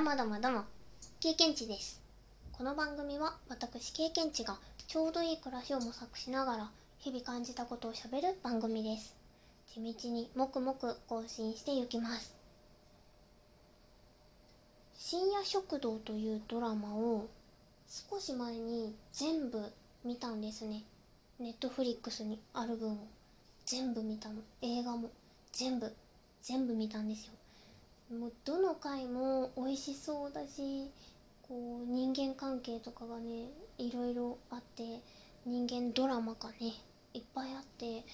どもどもども経験値です。この番組は私経験値がちょうどいい暮らしを模索しながら日々感じたことをしゃべる番組です。地道にもくもく更新していきます。深夜食堂というドラマを少し前に全部見たんですね。ネットフリックスにある分を全部見たの。映画も全部全部見たんですよ。もうどの回も美味しそうだしこう人間関係とかがねいろいろあって人間ドラマがねいっぱいあって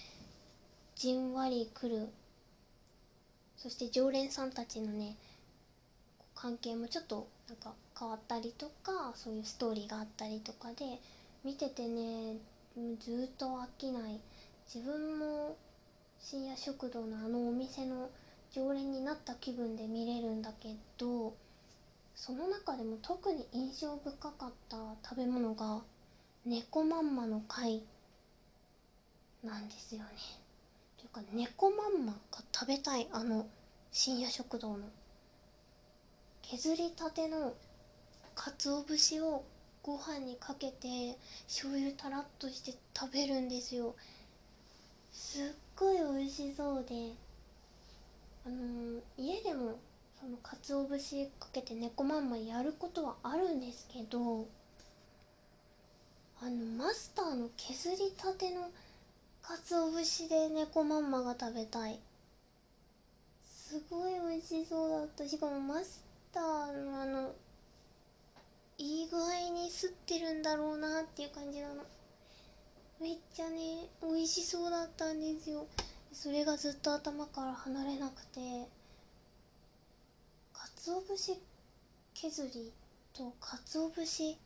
じんわりくる。そして常連さんたちのね関係もちょっとなんか変わったりとかそういうストーリーがあったりとかで見ててねずっと飽きない。自分も深夜食堂のあのお店の常連になった気分で見れるんだけどその中でも特に印象深かった食べ物が猫まんまの貝なんですよね。というか猫まんまが食べたいあの深夜食堂の削りたての鰹節をご飯にかけて醤油たらっとして食べるんですよすっごい美味しそうであの、家でもその鰹節かけて猫まんまやることはあるんですけどあのマスターの削りたての鰹節で猫まんまが食べたい。すごい美味しそうだった。しかもマスターのあのいい具合に吸ってるんだろうなっていう感じなの。めっちゃね美味しそうだったんですよ。それがずっと頭から離れなくて鰹節削りと鰹節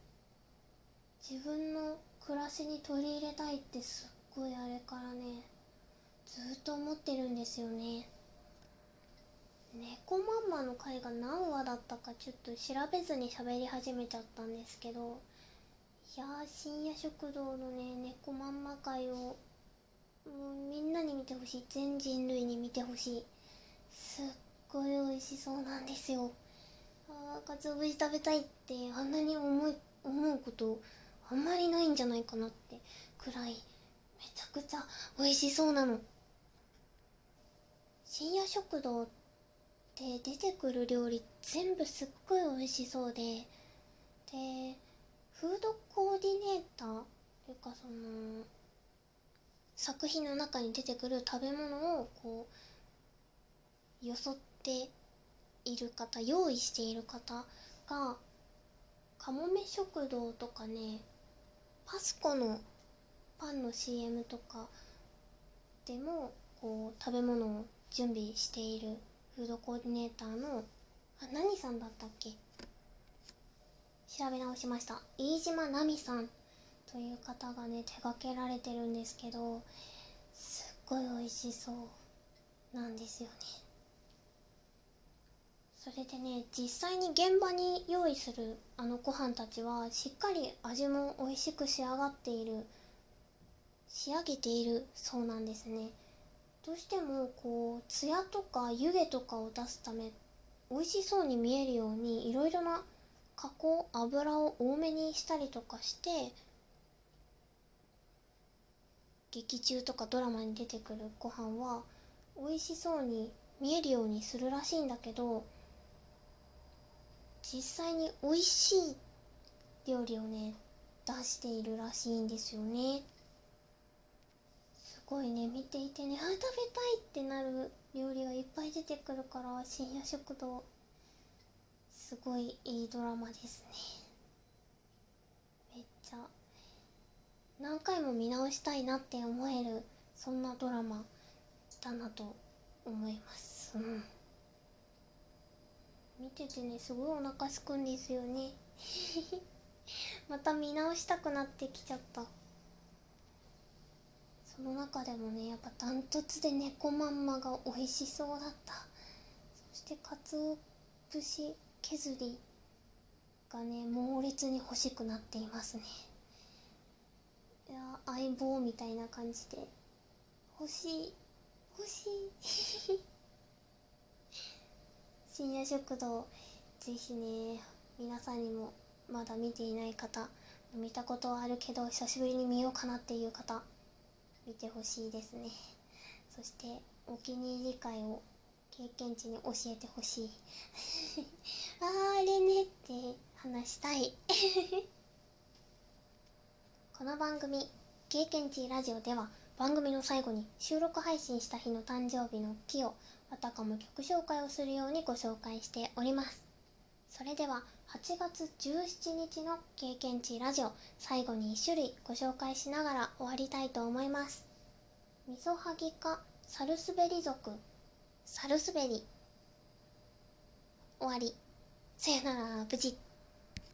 自分の暮らしに取り入れたいってすっごいあれからねずっと思ってるんですよね。猫まんまの回が何話だったかちょっと調べずに喋り始めちゃったんですけどいや深夜食堂のね猫まんま回をもうみんなに見てほしい。全人類に見てほしい。すっごい美味しそうなんですよ。あかつお節食べたいってあんなに思い思うことあんまりないんじゃないかなってくらいめちゃくちゃ美味しそうなの。深夜食堂って出てくる料理全部すっごい美味しそうで。でフードコーディネーターというかその作品の中に出てくる食べ物をこうよそっている方用意している方がかもめ食堂とかねパスコのパンの CM とかでもこう食べ物を準備しているフードコーディネーターのあ何さんだったっけ？調べ直しました。飯島奈美さん。という方がね手掛けられてるんですけどすっごい美味しそうなんですよね。それでね実際に現場に用意するあのご飯たちはしっかり味も美味しく仕上がっている仕上げているそうなんですね。どうしてもこうツヤとか湯気とかを出すため美味しそうに見えるようにいろいろな加工油を多めにしたりとかして劇中とかドラマに出てくるご飯は美味しそうに見えるようにするらしいんだけど実際に美味しい料理をね出しているらしいんですよね。すごいね見ていてねあ食べたいってなる料理がいっぱい出てくるから深夜食堂。すごいいいドラマですね。めっちゃ何回も見直したいなって思えるそんなドラマだなと思います。うん。見ててねすごいお腹すくんですよね。また見直したくなってきちゃった。その中でもねやっぱダントツで猫まんまが美味しそうだった。そしてかつお節削りがね猛烈に欲しくなっていますね。いや相棒みたいな感じで。欲しい欲しい深夜食堂ぜひね皆さんにもまだ見ていない方見たことはあるけど久しぶりに見ようかなっていう方見てほしいですね。そしてお気に入り会を経験値に教えてほしい。あーあれねって話したい。この番組「経験値ラジオ」では番組の最後に収録配信した日の誕生日の木をあたかも曲紹介をするようにご紹介しております。それでは8月17日の経験値ラジオ最後に1種類ご紹介しながら終わりたいと思います。みそはぎかサルスベリ族サルスベリ。終わり。さよなら無事。